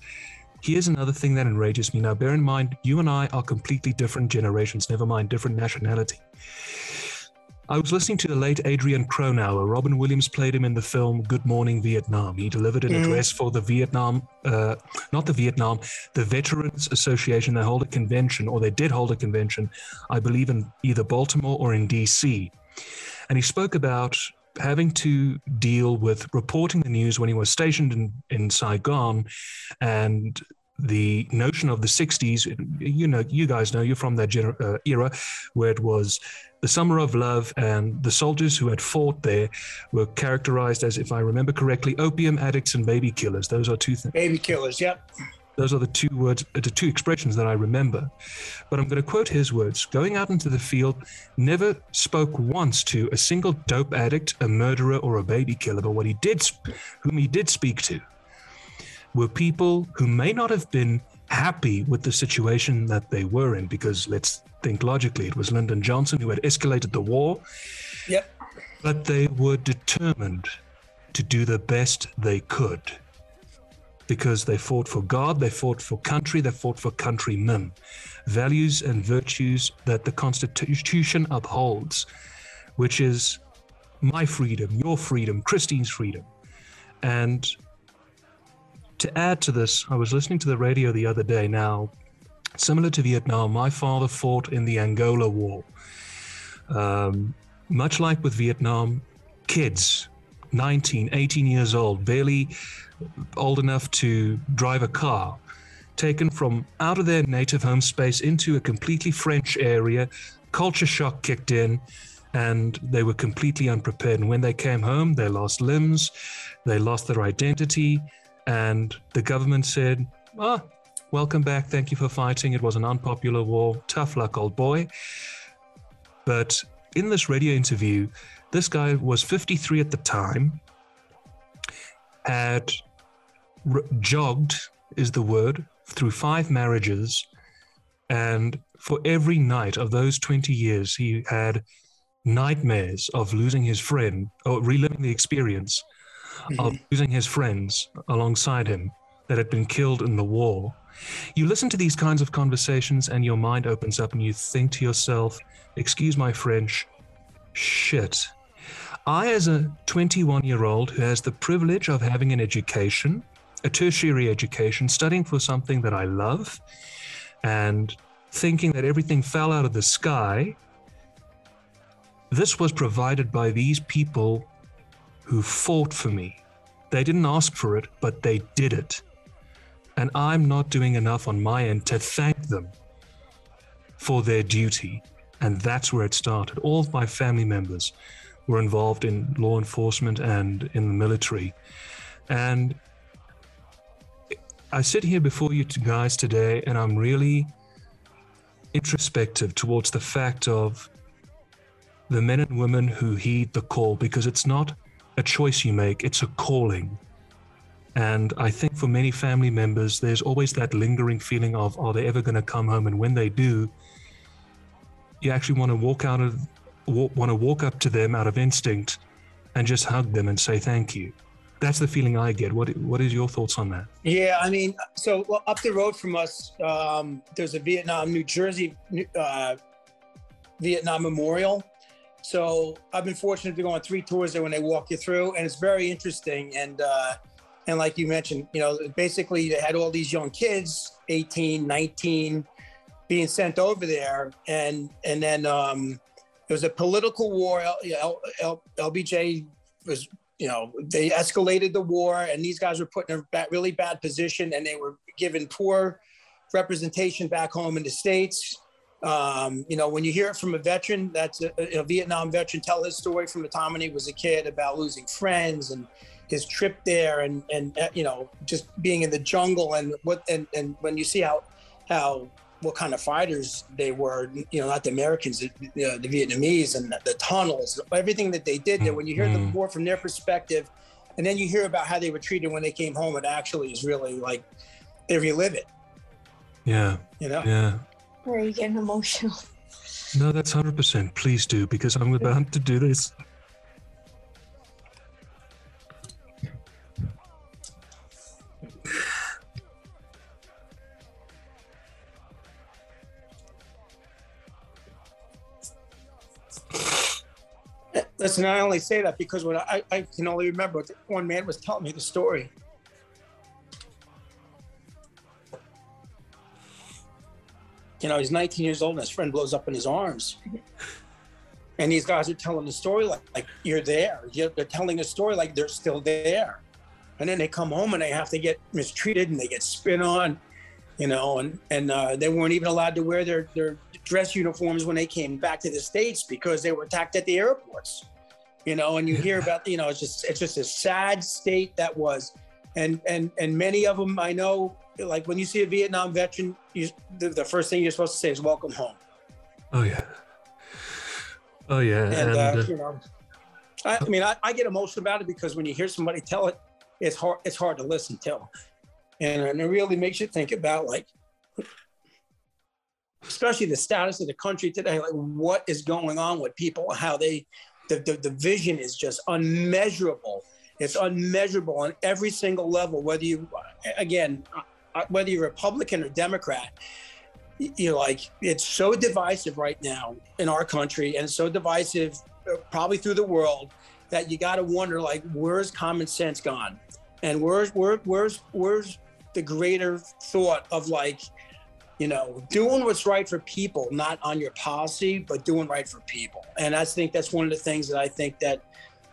Here's another thing that enrages me. Now, bear in mind, you and I are completely different generations, never mind different nationality. I was listening to the late Adrian Cronauer. Robin Williams played him in the film Good Morning Vietnam. He delivered an Mhm. address for the Vietnam, uh, not the Vietnam, the Veterans Association. They hold a convention, or they did hold a convention, I believe, in either Baltimore or in DC. And he spoke about having to deal with reporting the news when he was stationed in, in Saigon and the notion of the 60s you know you guys know you're from that gener- uh, era where it was the summer of love and the soldiers who had fought there were characterized as if i remember correctly opium addicts and baby killers those are two things Baby killers. Yep. those are the two words, the two expressions that I remember. But I'm going to quote his words going out into the field, never spoke once to a single dope addict, a murderer, or a baby killer. But what he did, whom he did speak to, were people who may not have been happy with the situation that they were in, because let's think logically, it was Lyndon Johnson who had escalated the war, Yep. but they were determined to do the best they could because they fought for God, they fought for country, they fought for countrymen. Values and virtues that the Constitution upholds, which is my freedom, your freedom, Christine's freedom. And to add to this, I was listening to the radio the other day. Now, similar to Vietnam, my father fought in the Angola War. Um, much like with Vietnam, kids, 19, 18 years old, barely old enough to drive a car, taken from out of their native home space into a completely French area. Culture shock kicked in, and they were completely unprepared. And when they came home, they lost limbs, they lost their identity, and the government said, Ah, welcome back. Thank you for fighting. It was an unpopular war. Tough luck, old boy. But in this radio interview, this guy was 53 at the time, had r- jogged, is the word, through five marriages. And for every night of those 20 years, he had nightmares of losing his friend or reliving the experience of mm-hmm. losing his friends alongside him that had been killed in the war. You listen to these kinds of conversations and your mind opens up and you think to yourself, excuse my French, shit. I, as a 21 year old who has the privilege of having an education, a tertiary education, studying for something that I love, and thinking that everything fell out of the sky, this was provided by these people who fought for me. They didn't ask for it, but they did it. And I'm not doing enough on my end to thank them for their duty. And that's where it started. All of my family members were involved in law enforcement and in the military. And I sit here before you guys today, and I'm really introspective towards the fact of the men and women who heed the call because it's not a choice you make, it's a calling. And I think for many family members, there's always that lingering feeling of, are they ever going to come home? And when they do, you actually want to walk out of, wa- want to walk up to them out of instinct and just hug them and say thank you. That's the feeling I get. What What is your thoughts on that? Yeah, I mean, so well, up the road from us, um, there's a Vietnam, New Jersey, uh, Vietnam Memorial. So I've been fortunate to go on three tours there when they walk you through, and it's very interesting. And uh, and like you mentioned, you know, basically they had all these young kids, 18, 19, being sent over there, and and then um, it was a political war. L, L, L, LBJ was you know, they escalated the war, and these guys were put in a bad, really bad position, and they were given poor representation back home in the states. Um, you know, when you hear it from a veteran, that's a, a Vietnam veteran, tell his story from the time when he was a kid about losing friends and his trip there, and and uh, you know, just being in the jungle, and what, and and when you see how how what kind of fighters they were, you know, not the Americans, the, the, the Vietnamese and the, the, tunnels, everything that they did there. When you hear mm-hmm. the war from their perspective, and then you hear about how they were treated when they came home, it actually is really like they relive it. Yeah. You know? Yeah. Are you getting emotional? No, that's 100%. Please do, because I'm about to do this. Listen, I only say that because when I, I can only remember one man was telling me the story. You know, he's 19 years old and his friend blows up in his arms. And these guys are telling the story like, like you're there. You're, they're telling a story like they're still there. And then they come home and they have to get mistreated and they get spit on, you know, and, and uh, they weren't even allowed to wear their, their dress uniforms when they came back to the States because they were attacked at the airports, you know, and you hear about, you know, it's just, it's just a sad state that was. And, and, and many of them I know, like when you see a Vietnam veteran, you, the, the first thing you're supposed to say is welcome home. Oh yeah. Oh yeah. And, And, uh, uh, you know, I, I mean, I, I get emotional about it because when you hear somebody tell it, it's hard. It's hard to listen to, and, and it really makes you think about like, especially the status of the country today. Like, what is going on with people? How they, the the, the vision is just unmeasurable. It's unmeasurable on every single level. Whether you, again, uh, whether you're Republican or Democrat, you're like it's so divisive right now in our country and so divisive uh, probably through the world that you got to wonder like where's common sense gone and where's where, where's where's the greater thought of like you know doing what's right for people not on your policy but doing right for people. And i think that's one of the things that i think that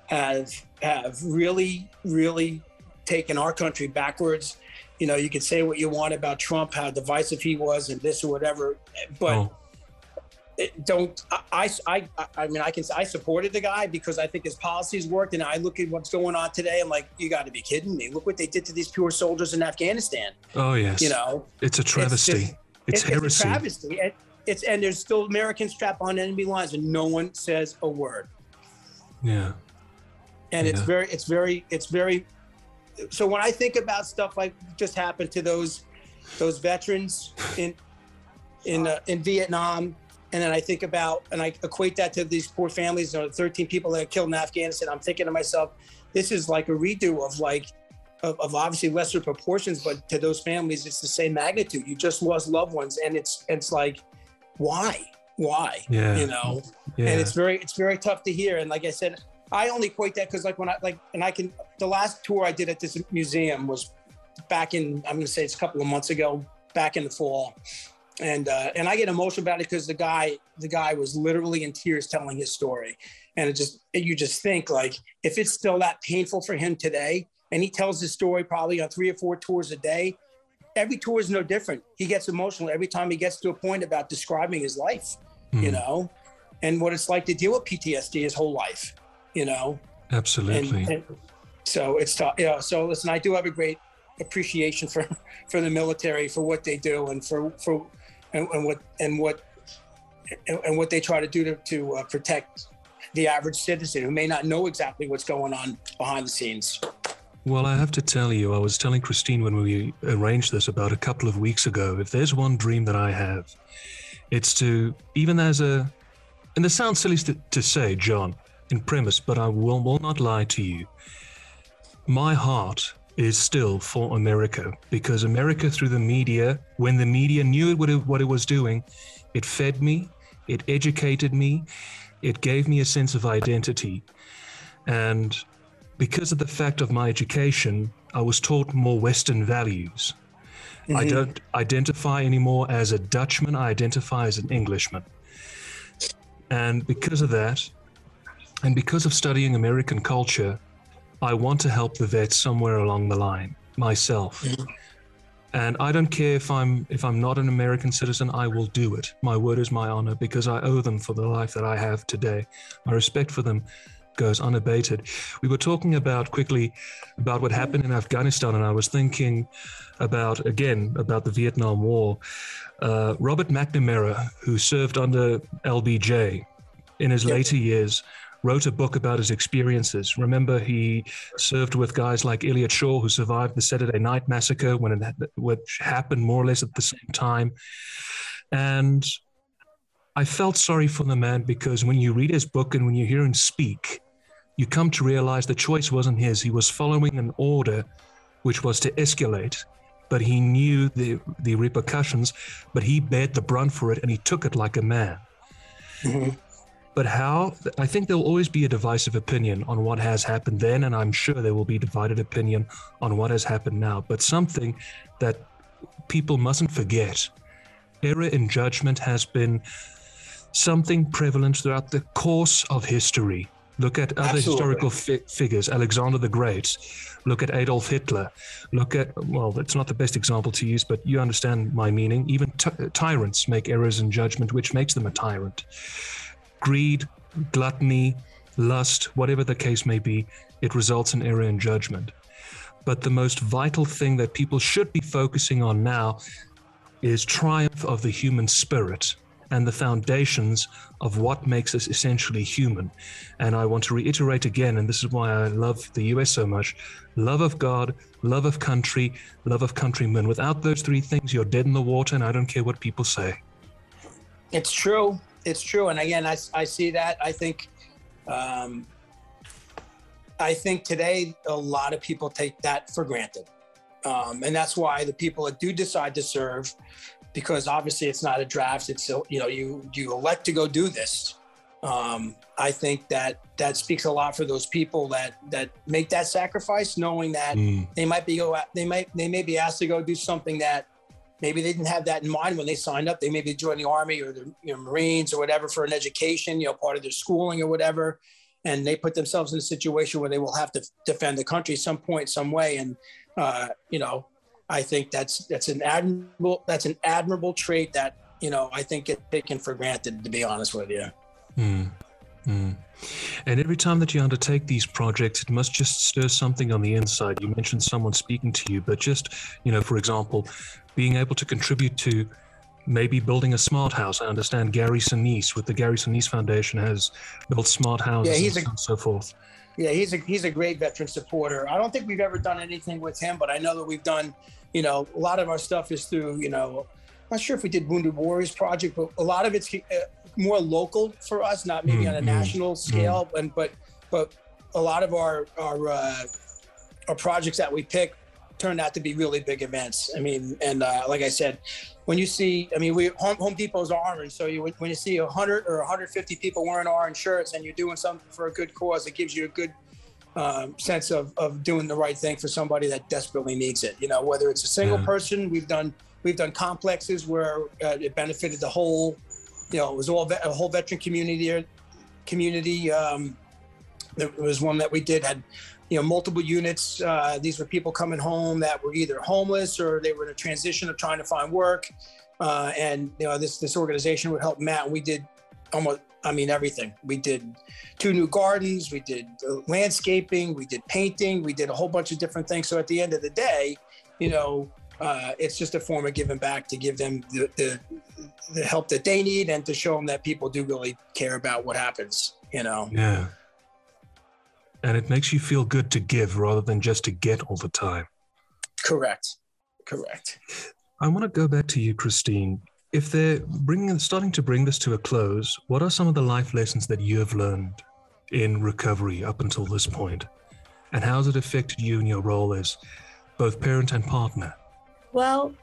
have have really really taken our country backwards. You know you can say what you want about trump how divisive he was and this or whatever but oh, it don't I, I i mean i can i supported the guy because i think his policies worked and i look at what's going on today i'm like you got to be kidding me. Look what they did to these poor soldiers in afghanistan. Oh yes. you know? It's a travesty. just- It's, It- heresy. It's travesty. And it's and there's still Americans trapped on enemy lines, and no one says a word. yeah. And it's very, it's very, it's very. So when I think about stuff like just happened to those those veterans in in uh, in Vietnam, and then I think about and I equate that to these poor families, you know, 13 people that are killed in Afghanistan. I'm thinking to myself, this is like a redo of like of, of obviously lesser proportions, but to those families, it's the same magnitude. You just lost loved ones, and it's it's like, why, why, Yeah. you know? Yeah. And it's very it's very tough to hear. And like I said, I only equate that because like when I like and I can the last tour I did at this museum was back in I'm gonna say it's a couple of months ago, back in the fall. And uh, and I get emotional about it because the guy the guy was literally in tears telling his story, and it just you just think like if it's still that painful for him today, and he tells his story probably on three or four tours a day, every tour is no different. He gets emotional every time he gets to a point about describing his life, you Hmm. know, and what it's like to deal with PTSD his whole life, you know. Absolutely. and so it's tough. Yeah. So listen, I do have a great appreciation for for the military for what they do and for for and, and what and what and, and what they try to do to to uh, protect the average citizen who may not know exactly what's going on behind the scenes. Well, I have to tell you, I was telling Christine when we arranged this about a couple of weeks ago. If there's one dream that I have, it's to, even as a, and it sounds silly to, to say, John, in premise, but I will, will not lie to you. My heart is still for America because America, through the media, when the media knew what it, what it was doing, it fed me, it educated me, it gave me a sense of identity. And because of the fact of my education, I was taught more Western values. I Mhm. don't identify anymore as a Dutchman, I identify as an Englishman. And because of that, and because of studying American culture, I want to help the vets somewhere along the line myself. And I don't care if I'm if I'm not an American citizen, I will do it. My word is my honor because I owe them for the life that I have today. My respect for them goes unabated. We were talking about quickly about what happened in Afghanistan, and I was thinking about again about the Vietnam War. Uh, Robert McNamara, who served under LBJ in his later years, wrote a book about his experiences. Remember, he served with guys like Elliot Shaw, who survived the Saturday Night Massacre, when it which happened more or less at the same time, and I felt sorry for the man because when you read his book and when you hear him speak, you come to realize the choice wasn't his. He was following an order which was to escalate, but he knew the, the repercussions, but he bared the brunt for it and he took it like a man. Mhm. But how? I think there'll always be a divisive opinion on what has happened then, and I'm sure there will be divided opinion on what has happened now. But something that people mustn't forget error in judgment has been something prevalent throughout the course of history. Look at other Absolutely. historical fi- figures, Alexander the Great. Look at Adolf Hitler. Look at, well, it's not the best example to use, but you understand my meaning. Even ty- tyrants make errors in judgment, which makes them a tyrant. Greed, gluttony, lust, whatever the case may be, it results in error in judgment. But the most vital thing that people should be focusing on now is triumph of the human spirit and the foundations of what makes us essentially human. And I want to reiterate again, and this is why I love the US so much love of God, love of country, love of countrymen. Without those three things, you're dead in the water, and I don't care what people say. It's true. It's true. And again, I, I see that. I think, um, I think today a lot of people take that for granted. Um, and that's why the people that do decide to serve, because obviously it's not a draft, it's, a- you know, you, you elect to go do this. Um, I think that that speaks a lot for those people that, that make that sacrifice, knowing that Mm. they might be go they might they may be asked to go do something that maybe they didn't have that in mind when they signed up. They maybe join the army or the you know, Marines or whatever for an education, you know, part of their schooling or whatever, and they put themselves in a situation where they will have to defend the country some point, some way. And uh, you know, I think that's that's an admirable that's an admirable trait that you know I think get taken for granted. To be honest with you. Mm. Mm. And every time that you undertake these projects, it must just stir something on the inside. You mentioned someone speaking to you, but just, you know, for example, being able to contribute to maybe building a smart house. I understand Gary Sinise with the Gary Sinise Foundation has built smart houses Yeah, and a- so- so forth. Yeah, he's a he's a great veteran supporter. I don't think we've ever done anything with him, but I know that we've done, you know, a lot of our stuff is through, you know, I'm not sure if we did Wounded Warriors project, but a lot of it's uh, more local for us, not maybe on a Mm, mm, national scale, and but but a lot of our our uh, our projects that we pick turned out to be really big events. I mean, and uh, like I said, when you see, I mean, we Home, Home Depot's orange, so you when you see 100 or 150 people wearing orange shirts and you're doing something for a good cause, it gives you a good um, sense of, of doing the right thing for somebody that desperately needs it. You know, whether it's a single Yeah. person, we've done we've done complexes where uh, it benefited the whole, you know, it was all ve- a whole veteran community community. Um, there was one that we did had, you know, multiple units. Uh, these were people coming home that were either homeless or they were in a transition of trying to find work. Uh, and you know, this this organization would help Matt. We did almost, I mean, everything. We did two new gardens. We did landscaping. We did painting. We did a whole bunch of different things. So at the end of the day, you know, uh, it's just a form of giving back to give them the, the the help that they need and to show them that people do really care about what happens. You know. Yeah. And it makes you feel good to give rather than just to get all the time. Correct. Correct. I want to go back to you, Christine. If they're bringing, starting to bring this to a close, what are some of the life lessons that you have learned in recovery up until this point? And how has it affected you in your role as both parent and partner? Well,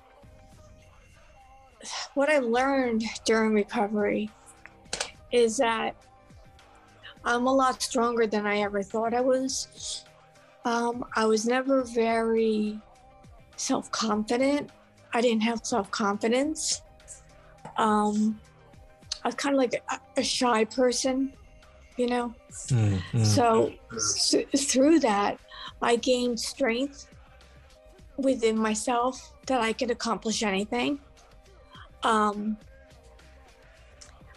what I learned during recovery is that I'm a lot stronger than I ever thought I was. Um, I was never very self confident. I didn't have self confidence. Um, I was kind of like a, a shy person, you know? Mm, mm. So th- through that, I gained strength within myself that I could accomplish anything. Um,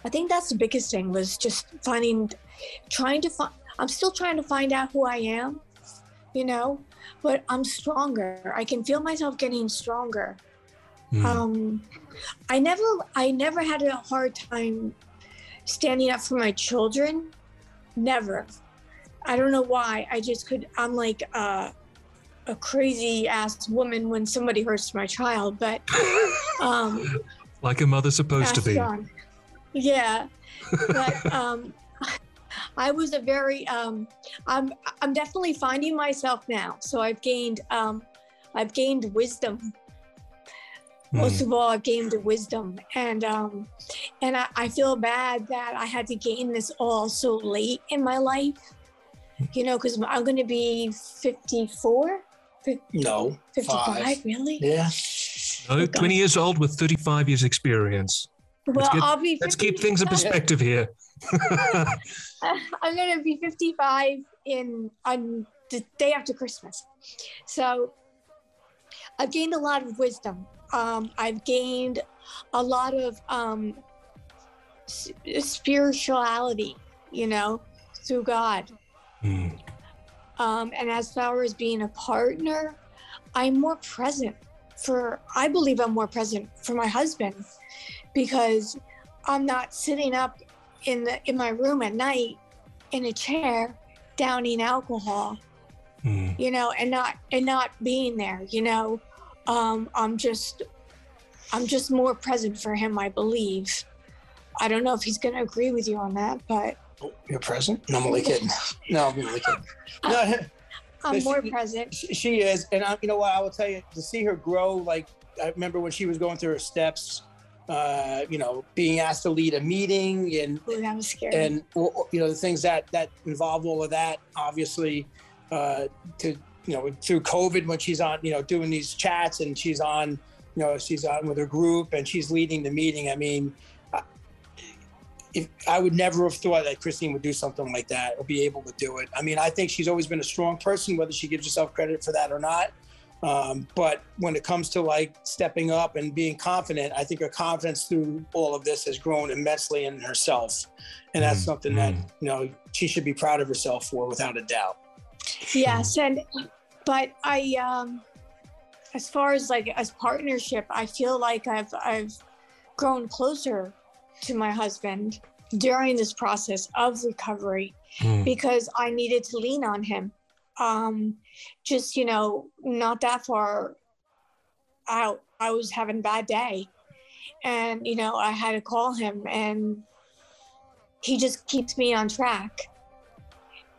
I think that's the biggest thing was just finding, trying to find. I'm still trying to find out who I am, you know, but I'm stronger. I can feel myself getting stronger. Mm. Um, I never, I never had a hard time standing up for my children. Never. I don't know why. I just could. I'm like uh, a crazy ass woman when somebody hurts my child, but um, like a mother's supposed to be. John. Yeah, but um, I was a very. Um, I'm. I'm definitely finding myself now. So I've gained. Um, I've gained wisdom Most of all, I've gained the wisdom, and um, and I, I feel bad that I had to gain this all so late in my life. You know, because I'm going to be 54, No. 55, Five. really? Yeah. No, 20 years old with 35 years experience. Well, let's get- I'll be. let's keep things in perspective here. I'm gonna be 55 in on the day after Christmas. So I've gained a lot of wisdom. Um, I've gained a lot of um, spirituality, you know, through God. Hmm. Um, and as far as being a partner, I'm more present for, I believe I'm more present for my husband because I'm not sitting up in the in my room at night in a chair downing alcohol, Hmm. you know, and not and not being there, you know. Um, I'm just I'm just more present for him, I believe. I don't know if he's gonna agree with you on that, but Oh, You're present? No, I'm only kidding. No, I'm only kidding. No, I'm But more she- present. she, she is, and I, you know what? I will tell you to see her grow. Like I remember when she was going through her steps. Uh, you know, being asked to lead a meeting and Ooh, that was scary. and you know the things that that involve all of that. Obviously, uh, to you know through COVID when she's on you know doing these chats and she's on you know she's on with her group and she's leading the meeting. I mean. I- If, I would never have thought that Christine would do something like that or be able to do it. I mean, I think she's always been a strong person, whether she gives herself credit for that or not. Um, but when it comes to like stepping up and being confident, I think her confidence through all of this has grown immensely in herself. And that's Mm, something that, mm. you know, she should be proud of herself for without a doubt. Yes, and but I um as far as like as partnership, I feel like I've I've grown closer to my husband during this process of recovery Hmm. because I needed to lean on him. Um just, you know, not that far out, I was having a bad day. And, you know, I had to call him and he just keeps me on track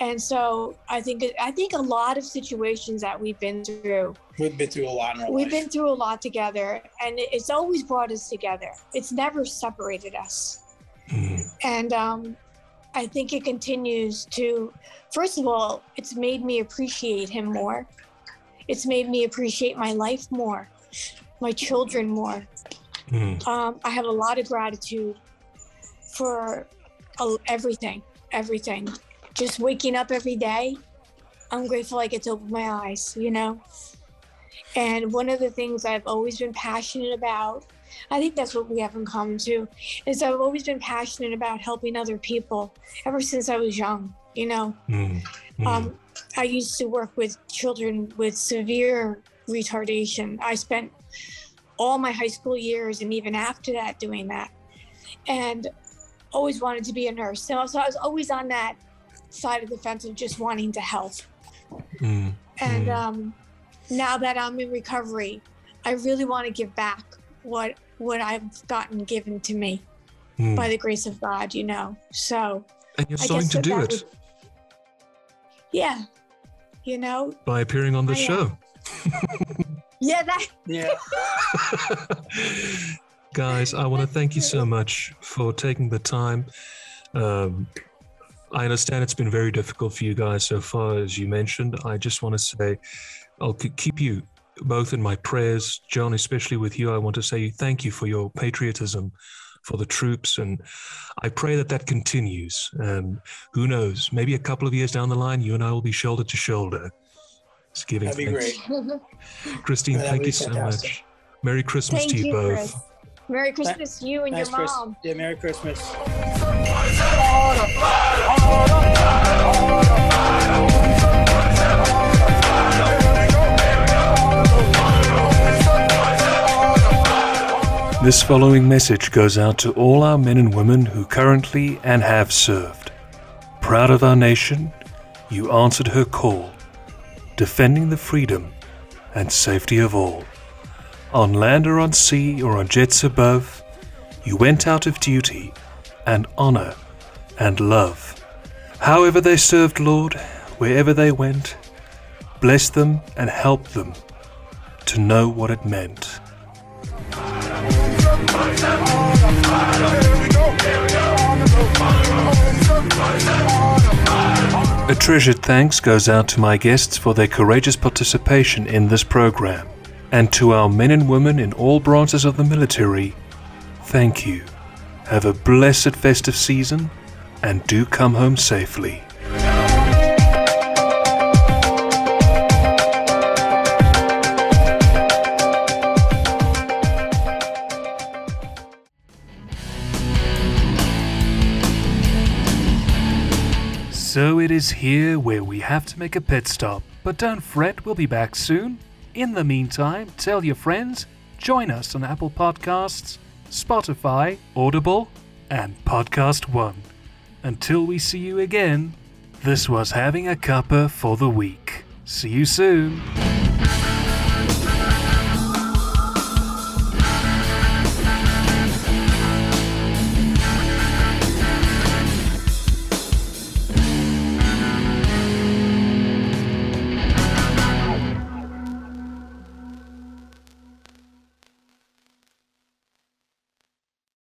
and so i think i think a lot of situations that we've been through We've been through a lot in our we've life. been through a lot together and it's always brought us together it's never separated us Hmm. and um, i think it continues to first of all it's made me appreciate him more it's made me appreciate my life more my children more Hmm. um, I have a lot of gratitude for everything, everything. Just waking up every day, I'm grateful I get to open my eyes, you know? And one of the things I've always been passionate about, I think that's what we have in common too, is I've always been passionate about helping other people ever since I was young, you know? Hmm. Hmm. Um, I used to work with children with severe retardation. I spent all my high school years and even after that doing that, and always wanted to be a nurse. So, so I was always on that side of the fence of just wanting to help. Hmm. And Mm. um, now that I'm in recovery, I really want to give back what what I've gotten given to me Hmm. by the grace of God. You know, so And you're starting to that do that it would- yeah, you know, by appearing on the show. yeah, that Yeah. Guys, I want to thank you so much for taking the time. Um, I understand it's been very difficult for you guys so far, as you mentioned. I just want to say I'll keep you both in my prayers. John, especially with you, I want to say thank you for your patriotism for the troops. And I pray that that continues. And who knows, maybe a couple of years down the line, you and I will be shoulder to shoulder. It's giving That'd be thanks. great. Christine, That'd thank be you so fantastic. much. Merry Christmas Thank to you, you, both. Chris. Merry Christmas to you and Thanks, your Chris. mom. Yeah, Merry Christmas. This following message goes out to all our men and women who currently and have served. Proud of our nation, you answered her call, defending the freedom and safety of all. On land or on sea or on jets above, you went out of duty and honor and love. However they served, Lord, wherever they went, bless them and help them to know what it meant. A treasured thanks goes out to my guests for their courageous participation in this program, and to our men and women in all branches of the military. Thank you. Have a blessed festive season, and do come home safely. So it is here where we have to make a pit stop. But don't fret, we'll be back soon. In the meantime, tell your friends, join us on Apple Podcasts, Spotify, Audible, and Podcast One. Until we see you again, this was Having a Cuppa for the week. See you soon.